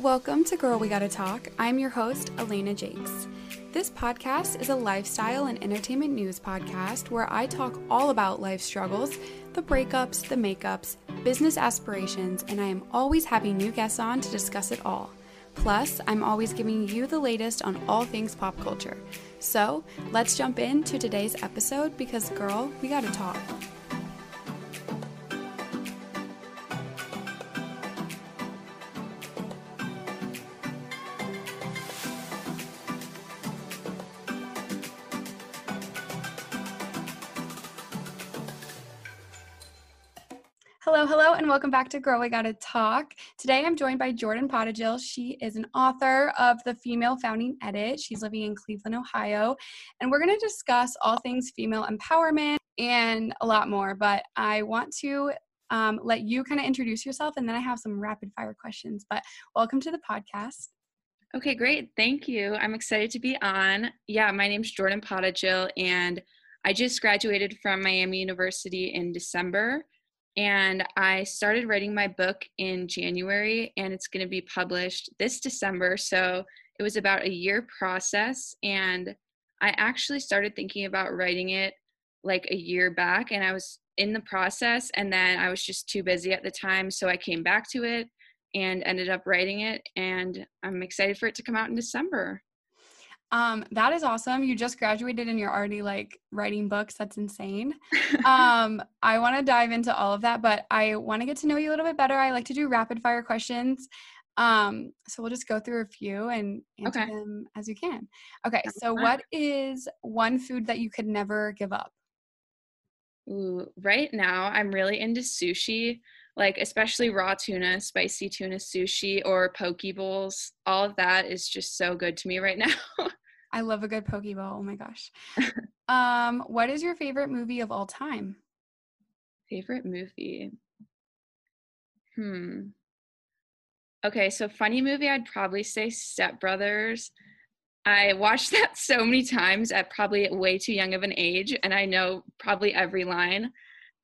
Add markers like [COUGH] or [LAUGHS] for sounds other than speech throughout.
Welcome to Girl We Gotta Talk. I'm your host, Elena Jakes. This podcast is a lifestyle and entertainment news podcast where I talk all about life struggles, the breakups, the makeups, business aspirations, and I am always having new guests on to discuss it all. Plus, I'm always giving you the latest on all things pop culture. So, let's jump into today's episode because, girl, we gotta talk. And welcome back to Girl We Gotta Talk. Today I'm joined by Jordan Podojil. She is an author of The Female Founding Edit. She's living in Cleveland, Ohio. And we're to discuss all things female empowerment and a lot more. But I want to um, let you kind of introduce yourself, and then I have some rapid fire questions. But welcome to the podcast. Okay, great. Thank you. I'm excited to be on. Yeah, my name's Jordan Podojil, and I just graduated from Miami University in December and I started writing my book in January, and it's going to be published this December. So it was about a year process, and I actually started thinking about writing it like a year back, and I was in the process, and then I was just too busy at the time, so I came back to it and ended up writing it, and I'm excited for it to come out in December. Um, that is awesome. You just graduated and you're already like writing books. That's insane. [LAUGHS] um, I want to dive into all of that, but I want to get to know you a little bit better. I like to do rapid fire questions. Um, so we'll just go through a few and answer okay. them as you can. Okay, so what is one food that you could never give up? Ooh, right now I'm really into sushi, like especially raw tuna, spicy tuna sushi, or poke bowls. All of that is just so good to me right now. [LAUGHS] I love a good poke bowl. Oh my gosh. [LAUGHS] um, what is your favorite movie of all time? Favorite movie? Hmm. Okay, so funny movie, I'd probably say Step Brothers. I watched [LAUGHS] that so many times at probably way too young of an age, and I know probably every line.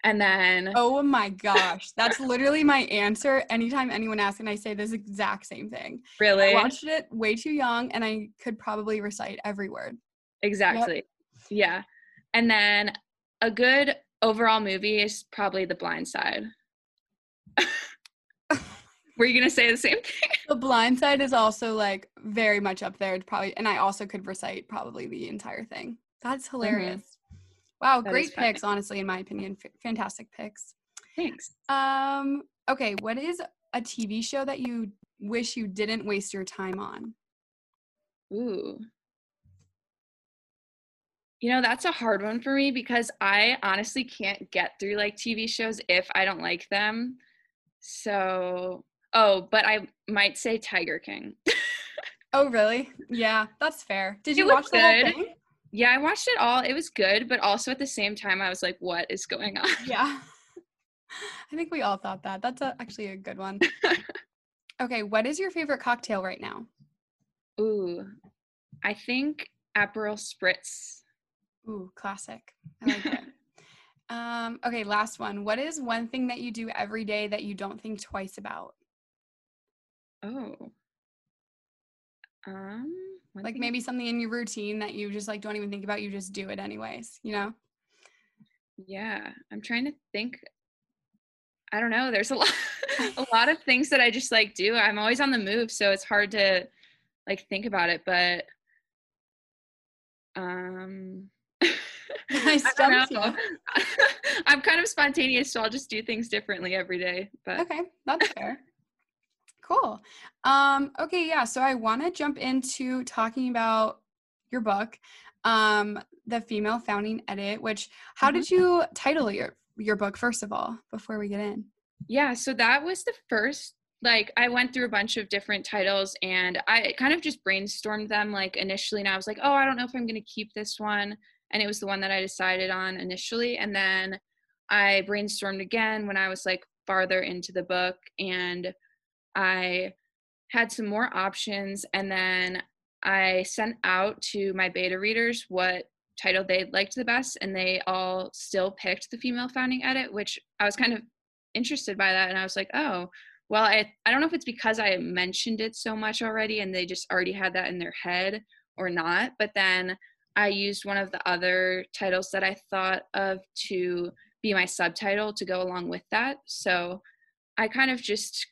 And then Oh my gosh. That's literally my answer. Anytime anyone asks and I say this exact same thing. Really? I watched it way too young and I could probably recite every word. Exactly. Yep. Yeah. And then a good overall movie is probably The Blind Side. [LAUGHS] Were you gonna say the same thing? The Blind Side is also like very much up there. It's probably, and I also could recite probably the entire thing. That's mm-hmm. hilarious. Mm-hmm. Wow, that great picks, honestly, in my opinion. F- fantastic picks. Thanks. Um, okay, what is a TV show that you wish you didn't waste your time on? Ooh. You know, that's a hard one for me because I honestly can't get through like TV shows if I don't like them. So, oh, but I might say Tiger King. [LAUGHS] oh, really? Yeah, that's fair. Did you watch the good. whole thing? Yeah, I watched it all. It was good, but also at the same time, I was like, what is going on? Yeah. [LAUGHS] I think we all thought that. That's a, actually a good one. [LAUGHS] okay, what is your favorite cocktail right now? Ooh, I think Aperol Spritz. Ooh, classic. I like it. [LAUGHS] um, okay, last one. What is one thing that you do every day that you don't think twice about? Oh. Um like thing. maybe something in your routine that you just like don't even think about you just do it anyways you know yeah i'm trying to think i don't know there's a [LAUGHS] lot a lot of things that i just like do i'm always on the move so it's hard to like think about it but um [LAUGHS] [LAUGHS] I, I don't know. I'm kind of spontaneous, so I'll just do things differently every day. But okay, that's fair. Cool. Um, okay, yeah. So I want to jump into talking about your book, um, The Female Founding Edit, which how mm-hmm. did you title your your book first of all, before we get in? Yeah, so that was the first like I went through a bunch of different titles and I kind of just brainstormed them like initially and I was like, "Oh, I don't know if I'm going to keep this one." And it was the one that I decided on initially and then I brainstormed again when I was like farther into the book and I had some more options and then I sent out to my beta readers what title they liked the best and they all still picked the female founding edit which I was kind of interested by that and I was like oh well, I I don't know if it's because I mentioned it so much already and they just already had that in their head or not, but then I used one of the other titles that I thought of to be my subtitle to go along with that. So I kind of just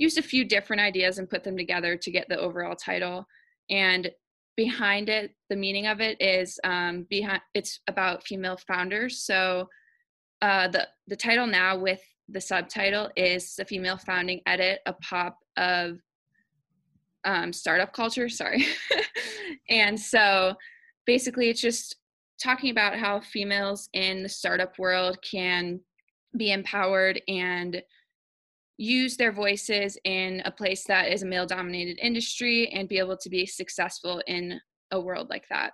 used a few different ideas and put them together to get the overall title. And behind it, the meaning of it is um, behind. It's about female founders. So uh, the the title now with the subtitle is the female founding edit, a pop of um, startup culture. Sorry, [LAUGHS] and so basically, it's just talking about how females in the startup world can be empowered and use their voices in a place that is a male dominated industry and be able to be successful in a world like that.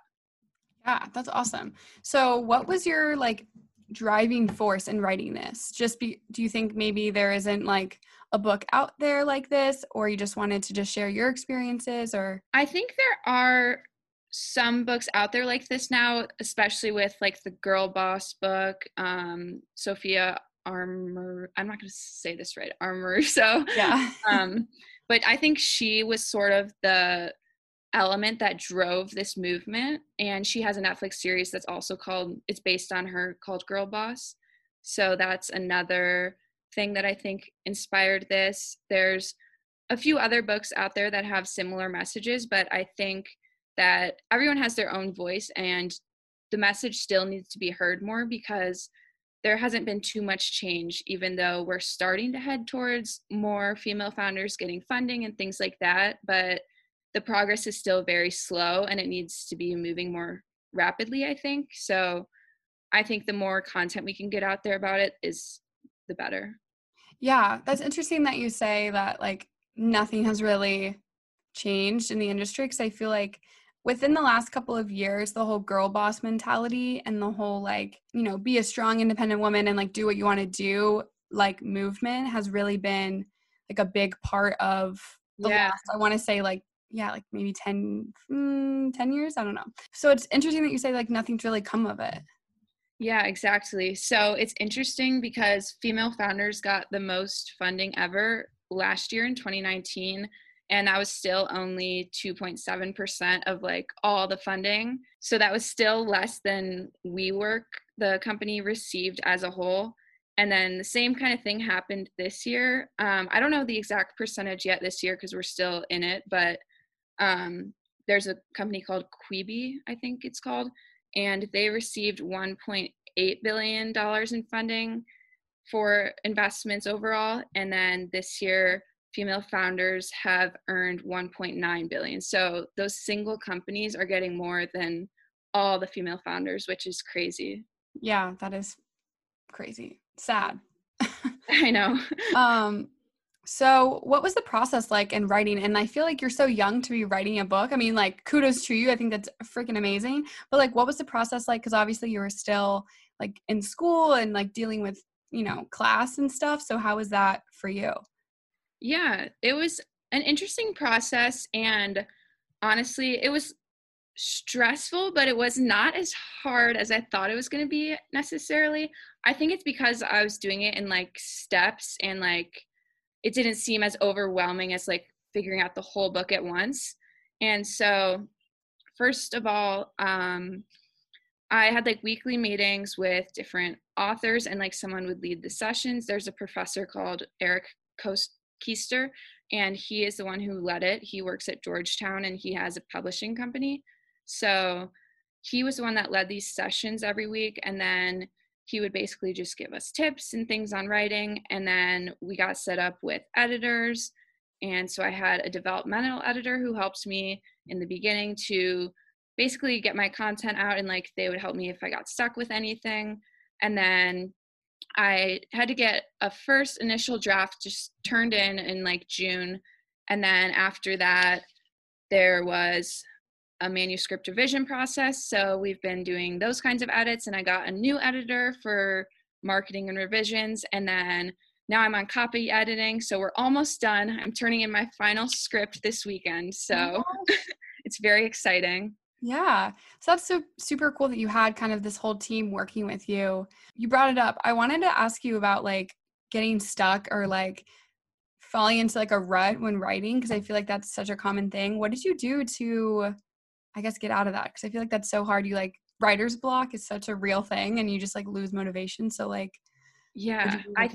Yeah, that's awesome. So, what was your like driving force in writing this? Just be do you think maybe there isn't like a book out there like this or you just wanted to just share your experiences or I think there are some books out there like this now, especially with like the Girl Boss book, um, Sophia Armor. I'm not going to say this right, Armor. [LAUGHS] So yeah. [LAUGHS] um, but I think she was sort of the element that drove this movement, and she has a Netflix series that's also called. It's based on her called Girl Boss. So that's another thing that I think inspired this. There's a few other books out there that have similar messages, but I think that everyone has their own voice and the message still needs to be heard more because there hasn't been too much change, even though we're starting to head towards more female founders getting funding and things like that. But the progress is still very slow and it needs to be moving more rapidly, I think. So I think the more content we can get out there about it is the better. Yeah, that's interesting that you say that like nothing has really changed in the industry because I feel like within the last couple of years, the whole girl boss mentality and the whole like, you know, be a strong independent woman and like do what you want to do, like movement has really been like a big part of the yeah. last, I want to say like, yeah, like maybe 10, mm, 10 years. I don't know. So it's interesting that you say like nothing's really come of it. Yeah, exactly. So it's interesting because female founders got the most funding ever last year in 2019 and that was still only 2.7% of like all the funding. So that was still less than WeWork the company received as a whole. And then the same kind of thing happened this year. Um, i don't know the exact percentage yet this year because we're still in it but um, there's a company called quibi i think it's called and they received 1.8 billion dollars in funding for investments overall. And then this year female founders have earned 1.9 billion. So those single companies are getting more than all the female founders, which is crazy. Yeah, that is crazy. Sad. [LAUGHS] I know. [LAUGHS] um so what was the process like in writing? And I feel like you're so young to be writing a book. I mean, like kudos to you. I think that's freaking amazing. But like what was the process like? Because obviously you were still like in school and like dealing with, you know, class and stuff. So how was that for you? Yeah, it was an interesting process. And honestly, it was stressful, but it was not as hard as I thought it was going to be necessarily. I think it's because I was doing it in like steps and like it didn't seem as overwhelming as like figuring out the whole book at once. And so, first of all, um, I had like weekly meetings with different authors, and like someone would lead the sessions. There's a professor called Eric Coast Koester, and he is the one who led it. He works at Georgetown and he has a publishing company. So he was the one that led these sessions every week. And then he would basically just give us tips and things on writing. And then we got set up with editors. And so I had a developmental editor who helped me in the beginning to basically get my content out and like they would help me if I got stuck with anything. And then I had to get a first initial draft just turned in in like June. And then after that, there was a manuscript revision process. So we've been doing those kinds of edits, and I got a new editor for marketing and revisions. And then now I'm on copy editing. So we're almost done. I'm turning in my final script this weekend. So oh [LAUGHS] it's very exciting. Yeah. So that's so super cool that you had kind of this whole team working with you. You brought it up. I wanted to ask you about like getting stuck or like falling into like a rut when writing because I feel like that's such a common thing. What did you do to I guess get out of that? Because I feel like that's so hard. You like writer's block is such a real thing and you just like lose motivation. So like yeah, I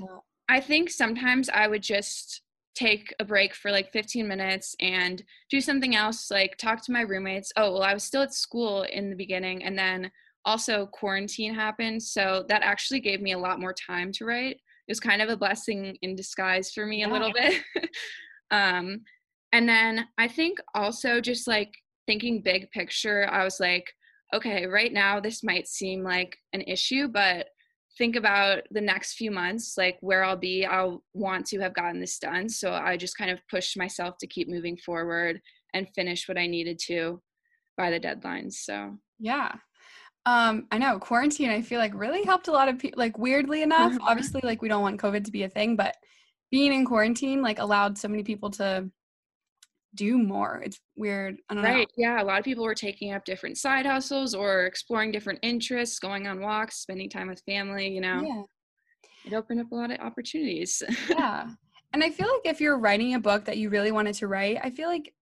I think sometimes I would just take a break for like 15 minutes and do something else like talk to my roommates. Oh well i was still at school in the beginning and then also quarantine happened so that actually gave me a lot more time to write. It was kind of a blessing in disguise for me yeah. a little bit. [LAUGHS] Um and then i think also just like thinking big picture i was like okay right now this might seem like an issue but think about the next few months like where i'll be i'll want to have gotten this done. So i just kind of pushed myself to keep moving forward and finish what i needed to by the deadlines so. Yeah. Um i know quarantine i feel like really helped a lot of people like weirdly enough mm-hmm. obviously like we don't want covid to be a thing but being in quarantine like allowed so many people to do more. It's weird. Right. know. Yeah. A lot of people were taking up different side hustles or exploring different interests, going on walks, spending time with family, you know. Yeah. It opened up a lot of opportunities. [LAUGHS] yeah. And I feel like if you're writing a book that you really wanted to write, I feel like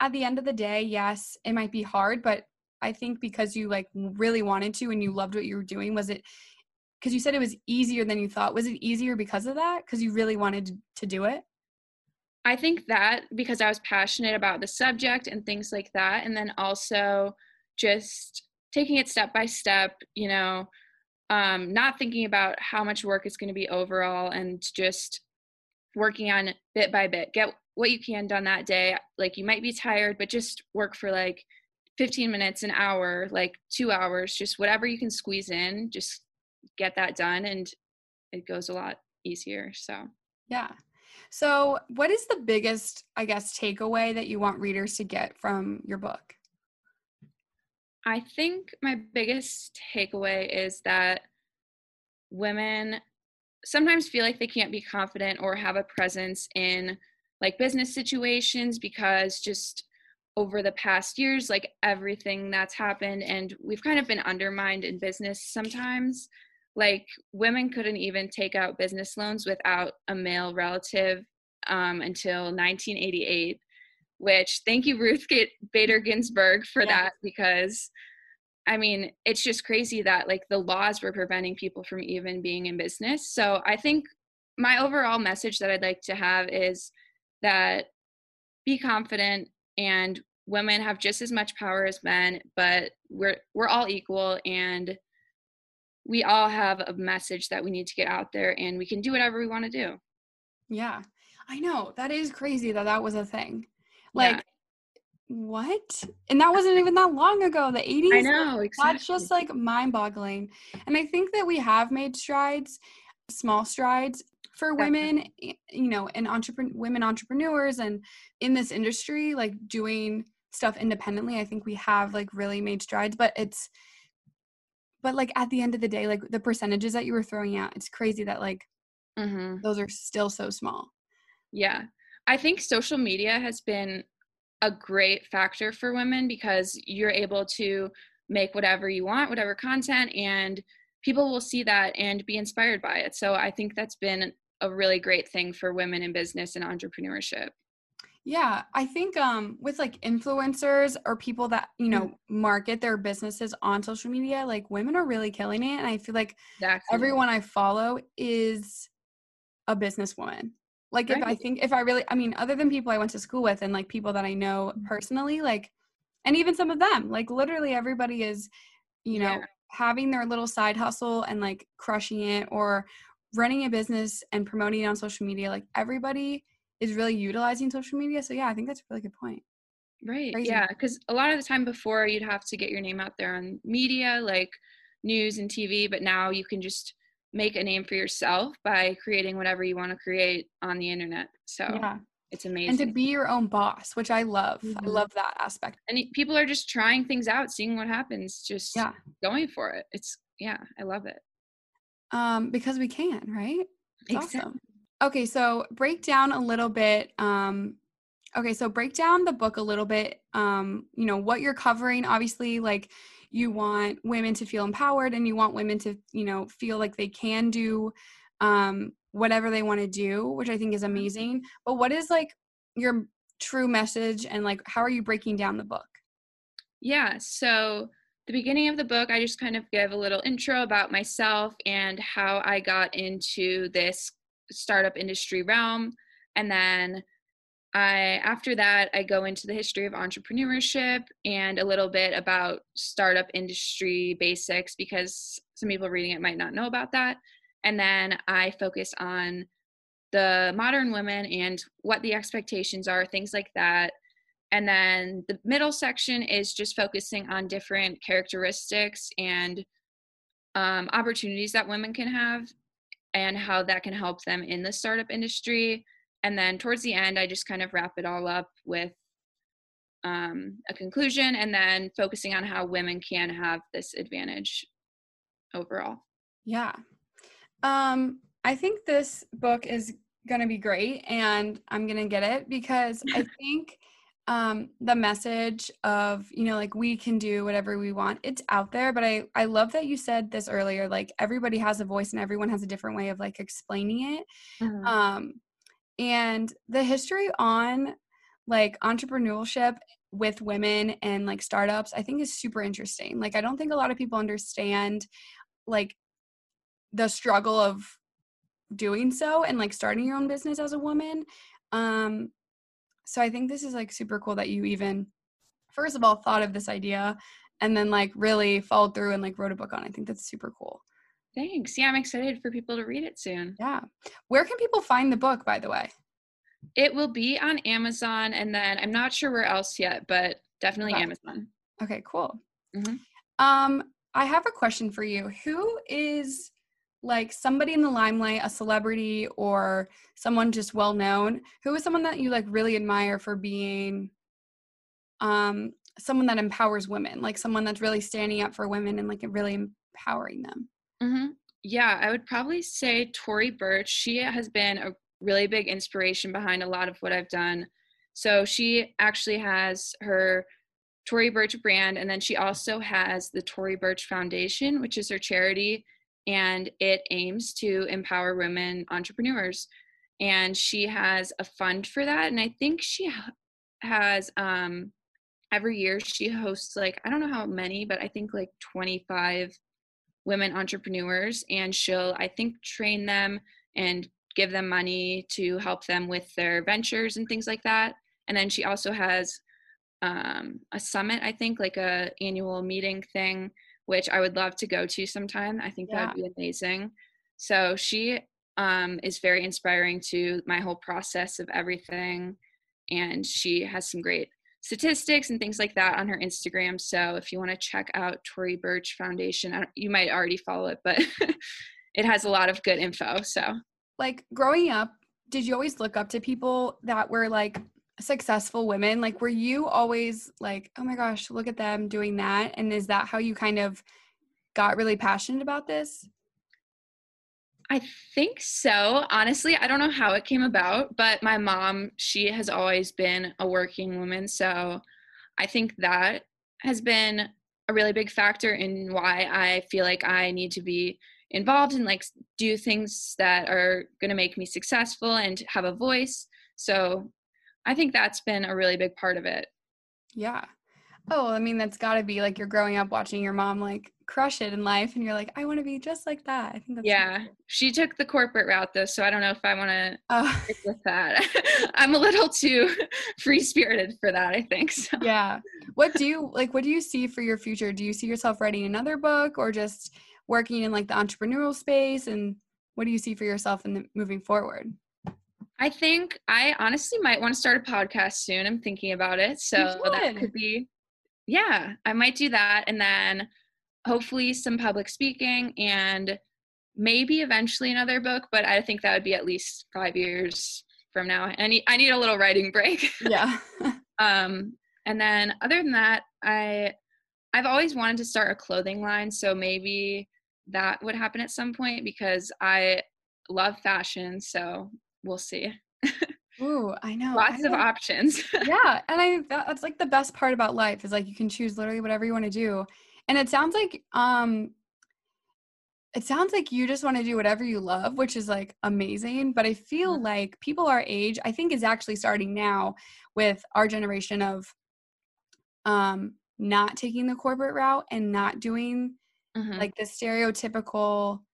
at the end of the day, yes, it might be hard, but I think because you like really wanted to and you loved what you were doing, was it because you said it was easier than you thought? Was it easier because of that? Because you really wanted to do it? I think that because I was passionate about the subject and things like that, and then also just taking it step by step, you know, um, not thinking about how much work is going to be overall and just working on it bit by bit. Get what you can done that day. Like you might be tired, but just work for like 15 minutes, an hour, like two hours, just whatever you can squeeze in, just get that done and it goes a lot easier. So, yeah. So, what is the biggest, I guess, takeaway that you want readers to get from your book? I think my biggest takeaway is that women sometimes feel like they can't be confident or have a presence in like business situations because just over the past years like everything that's happened and we've kind of been undermined in business sometimes like women couldn't even take out business loans without a male relative um, until 1988 which thank you ruth bader ginsburg for yeah. that because i mean it's just crazy that like the laws were preventing people from even being in business so i think my overall message that i'd like to have is that be confident and women have just as much power as men but we're we're all equal and we all have a message that we need to get out there and we can do whatever we want to do. Yeah. I know. That is crazy that that was a thing. Like yeah. what? And that wasn't even that long ago. The 80s. I know. Exactly. That's just like mind-boggling. And I think that we have made strides, small strides for women, you know, and entrepreneur women entrepreneurs and in this industry like doing stuff independently. I think we have like really made strides, but it's but like at the end of the day like the percentages that you were throwing out it's crazy that like mm-hmm. those are still so small. Yeah. I think social media has been a great factor for women because you're able to make whatever you want whatever content and people will see that and be inspired by it. So i think that's been a really great thing for women in business and entrepreneurship yeah, I think um with like influencers or people that, you know, mm. market their businesses on social media, like women are really killing it and I feel like exactly. everyone I follow is a businesswoman. Like right. if I think if I really I mean other than people I went to school with and like people that I know mm. personally like and even some of them, like literally everybody is you know yeah. having their little side hustle and like crushing it or running a business and promoting it on social media like everybody is really utilizing social media. So yeah, I think that's a really good point. Right. Crazy. Yeah, because a lot of the time before you'd have to get your name out there on media like news and TV, but now you can just make a name for yourself by creating whatever you want to create on the internet. So yeah. It's amazing. And to be your own boss, which I love. Mm-hmm. I love that aspect. And people are just trying things out, seeing what happens, just yeah. going for it. It's yeah, I love it. Um, because we can, right? It's exactly. awesome. Okay, so break down a little bit. Um, okay, so break down the book a little bit. Um, you know what you're covering. Obviously, like you want women to feel empowered, and you want women to, you know, feel like they can do um, whatever they want to do, which I think is Mm-hmm. amazing. But what is like your true message and like how are you breaking down the book? Yeah, so the beginning of the book, I just kind of give a little intro about myself and how I got into this startup industry realm. And then I after that, I go into the history of entrepreneurship and a little bit about startup industry basics because some people reading it might not know about that. And then I focus on the modern women and what the expectations are, things like that. And then the middle section is just focusing on different characteristics and um, opportunities that women can have and how that can help them in the startup industry. And then towards the end, I just kind of wrap it all up with um, a conclusion and then focusing on how women can have this advantage overall. Yeah. Um, I think this book is going to be great and I'm going to get it because I [LAUGHS] think um, the message of, you know, like we can do whatever we want, it's out there. But I, I love that you said this earlier, like everybody has a voice and everyone has a different way of like explaining it. Um, and the history on like entrepreneurship with women and like startups, I think is super interesting. Like, I don't think a lot of people understand like the struggle of doing so and like starting your own business as a woman. Um, so I think this is like super cool that you even, first of all, thought of this idea and then like really followed through and like wrote a book on. it. I think that's super cool. Thanks. Yeah, I'm excited for people to read it soon. Yeah. Where can people find the book, by the way? It will be on Amazon, and then I'm not sure where else yet, but definitely Okay. Amazon. Okay, cool. Mhm. Um, I have a question for you. Who is like somebody in the limelight, a celebrity or someone just well known? Who is someone that you like really admire for being um someone that empowers women, like someone that's really standing up for women and like really empowering them? hmm Yeah, I would probably say Tori Burch. She has been a really big inspiration behind a lot of what I've done. So she actually has her Tori Burch brand, and then she also has the Tori Burch Foundation, which is her charity, and it aims to empower women entrepreneurs. And she has a fund for that, and I think she has um, every year she hosts like I don't know how many, but I think like 25 women entrepreneurs. And she'll i think train them and give them money to help them with their ventures and things like that. And then she also has um, a summit i think like a annual meeting thing which i would love to go to sometime i think that would be amazing so she um, is very inspiring to my whole process of everything and she has some great statistics and things like that on her Instagram. So if you want to check out Tori Burch Foundation, I don't- you might already follow it, but [LAUGHS] it has a lot of good info. So Like growing up, did you always look up to people that were like successful women? Like were you always like, "Oh my gosh, look at them doing that?" And is that how you kind of got really passionate about this? I think so. Honestly, I don't know how it came about, but my mom, she has always been a working woman. So I think that has been a really big factor in why I feel like I need to be involved and like do things that are going to make me successful and have a voice. So I think that's been a really big part of it. Yeah. Oh, I mean, that's got to be like you're growing up watching your mom like crush it in life, and you're like, I want to be just like that. I think that's Yeah. cool. She took the corporate route though, so I don't know if I want to Oh, stick with that. [LAUGHS] I'm a little too [LAUGHS] free spirited for that, I think. So. yeah. What do you like? What do you see for your future? Do you see yourself writing another book, or just working in like the entrepreneurial space? And what do you see for yourself in the, moving forward? I think I honestly might want to start a podcast soon. I'm thinking about it. So that could be, yeah, I might do that. And then hopefully some public speaking and maybe eventually another book, but I think that would be at least five years from now. I need, I need a little writing break. [LAUGHS] Yeah. um, and then other than that, I, I've always wanted to start a clothing line. So maybe that would happen at some point because I love fashion. So we'll see. Ooh, I [LAUGHS] know. I Lots of options. [LAUGHS] yeah and i that- that's like the best part about life is like you can choose literally whatever you want to do and it sounds like um it sounds like you just want to do whatever you love, which is like amazing. But I feel Mhm. like people our age, I think, is actually starting now with our generation of um not taking the corporate route and not doing Mhm. like the stereotypical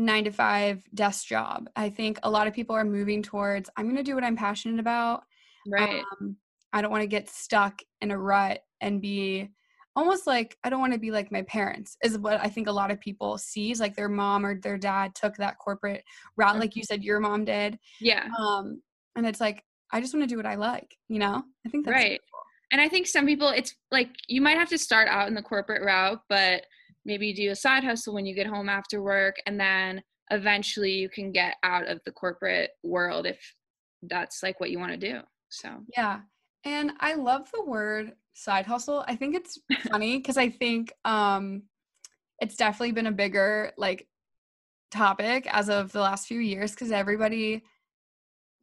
nine to five desk job. I think a lot of people are moving towards I'm going to do what I'm passionate about. right. Um, I don't want to get stuck in a rut and be almost like I don't want to be like my parents is what I think a lot of people sees like their mom or their dad took that corporate route like you said your mom did yeah. um and it's like I just want to do what I like you know I think that's Right. And I think some people, it's like you might have to start out in the corporate route, but maybe you do a side hustle when you get home after work, and then eventually you can get out of the corporate world if that's like what you want to do. So, Yeah. And I love the word side hustle. I think it's [LAUGHS] funny because I think um it's definitely been a bigger like topic as of the last few years because everybody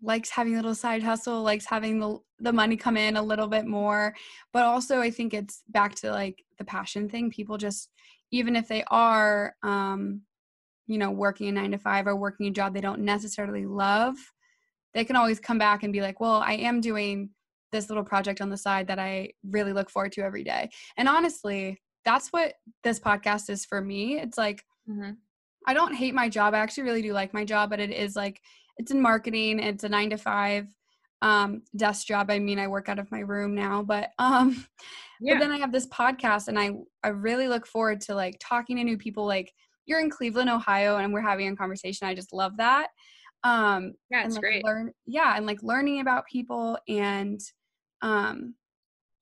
likes having a little side hustle, likes having the the money come in a little bit more. But also I think it's back to like the passion thing. People just even if they are um you know working a 9 to 5 or working a job they don't necessarily love, they can always come back and be like, "Well, I am doing this little project on the side that I really look forward to every day." And honestly, that's what this podcast is for me. It's like mhm. I don't hate my job. I actually really do like my job, but it is like it's in marketing. It's a nine to five um, desk job. I mean, I work out of my room now, but um, yeah, but then I have this podcast, and I I really look forward to like talking to new people. Like you're in Cleveland, Ohio, and we're having a conversation. I just love that. Um, yeah, and it's like great. learn yeah and like learning about people and um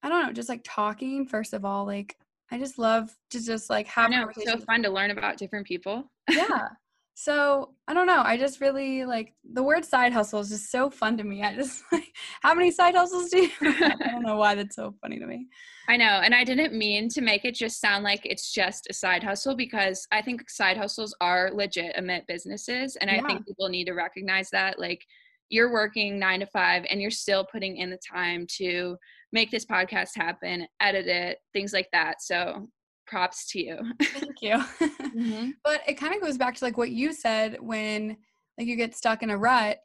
i don't know just like talking first of all like i just love to just like I have know it's so fun to learn about different people. yeah [LAUGHS] so i don't know i just really like the word side hustle is just so fun to me i just [LAUGHS] like how many side hustles do you [LAUGHS] have? i don't know why that's so funny to me I know, and I didn't mean to make it just sound like it's just a side hustle because I think side hustles are legitimate businesses, and I think people need to recognize that. Like, you're working nine to five, and you're still putting in the time to make this podcast happen, edit it, things like that. So, props to you. [LAUGHS] thank you. [LAUGHS] But it kind of goes back to like what you said when like you get stuck in a rut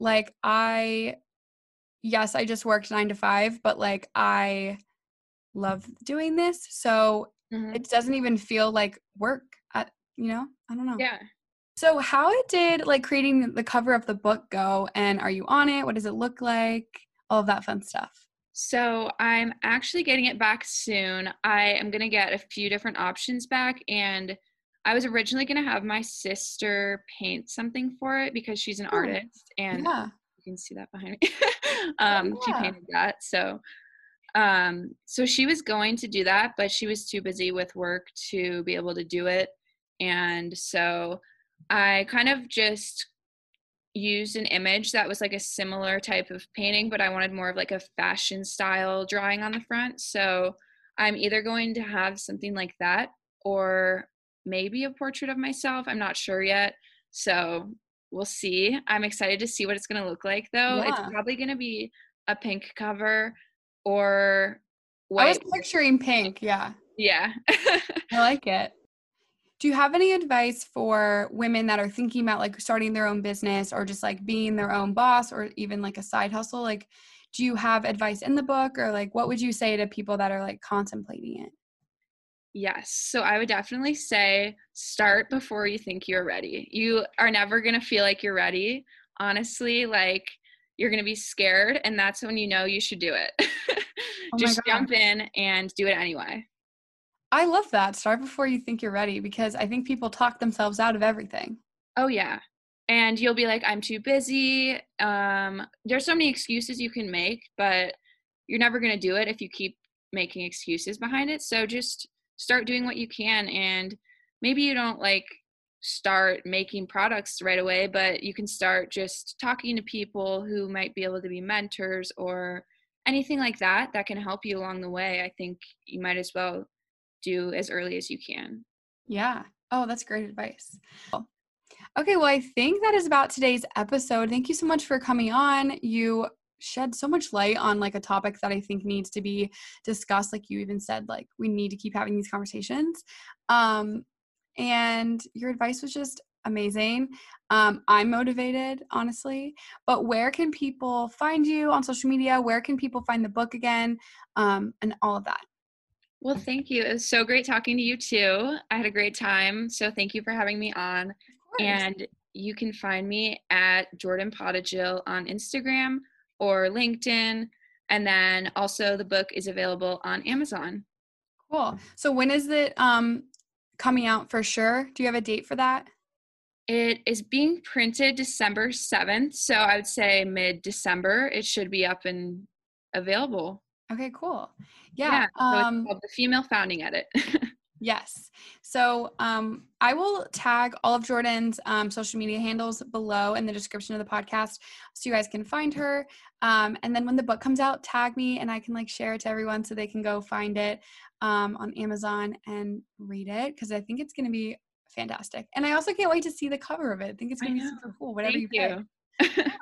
like i yes i just worked nine to five but like i love doing this so Mhm. it doesn't even feel like work at you know? I don't know. Yeah. so how did like creating the cover of the book go and are you on it? What does it look like? All of that fun stuff So I'm actually getting it back soon. I am gonna get a few different options back, and I was originally gonna have my sister paint something for it because she's an Oh, artist, and yeah you can see that behind me. [LAUGHS] um, She painted that, so um, so she was going to do that, but she was too busy with work to be able to do it, and so I kind of just used an image that was like a similar type of painting, but I wanted more of like a fashion style drawing on the front. So I'm either going to have something like that or maybe a portrait of myself. I'm not sure yet. So we'll see. I'm excited to see what it's going to look like though. Yeah. It's probably going to be a pink cover or white. i was picturing pink yeah yeah. [LAUGHS] I like it. Do you have any advice for women that are thinking about like starting their own business or just like being their own boss or even like a side hustle? Like, do you have advice in the book or like what would you say to people that are like contemplating it? Yes. So I would definitely say start before you think you're ready. You are never going to feel like you're ready. Honestly, like you're going to be scared and that's when you know you should do it. Oh [LAUGHS] Just God. jump in and do it anyway. I love that. Start before you think you're ready because I think people talk themselves out of everything. Oh yeah. And you'll be like I'm too busy. Um there's so many excuses you can make, but you're never going to do it if you keep making excuses behind it. So just start doing what you can and maybe you don't like start making products right away, but you can start just talking to people who might be able to be mentors or anything like that that can help you along the way. I think you might as well do as early as you can. Yeah. Oh, that's great advice. Okay, well, I think that is about today's episode. Thank you so much for coming on. You shed so much light on like a topic that I think needs to be discussed. Like you even said, like we need to keep having these conversations. Um, and your advice was just amazing. Um, I'm motivated, honestly. But where can people find you on social media? Where can people find the book again? Um, and all of that. Well, thank you. It was so great talking to you too. I had a great time. So thank you for having me on. And you can find me at Jordan Podojil on Instagram or LinkedIn. And then also the book is available on Amazon. Cool. So when is it um, coming out for sure? Do you have a date for that? It is being printed December 7th. So I would say mid December, it should be up and available. Okay, cool. Yeah. yeah so um, the female founding edit. [LAUGHS] yes. So um, I will tag all of Jordan's um, social media handles below in the description of the podcast so you guys can find her. Um, and then when the book comes out, tag me and I can like share it to everyone so they can go find it um, on Amazon and read it because I think it's going to be fantastic. And I also can't wait to see the cover of it. I think it's going to be super cool, whatever Thank you, you. yeah.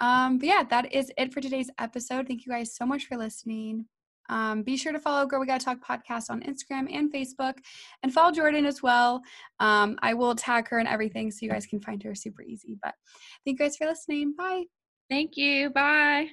Um, but yeah, that is it for today's episode. Thank you guys so much for listening. Um, be sure to follow Girl We Gotta Talk podcast on Instagram and Facebook and follow Jordan as well. Um, I will tag her and everything so you guys can find her super easy. But thank you guys for listening. Bye. Thank you. Bye.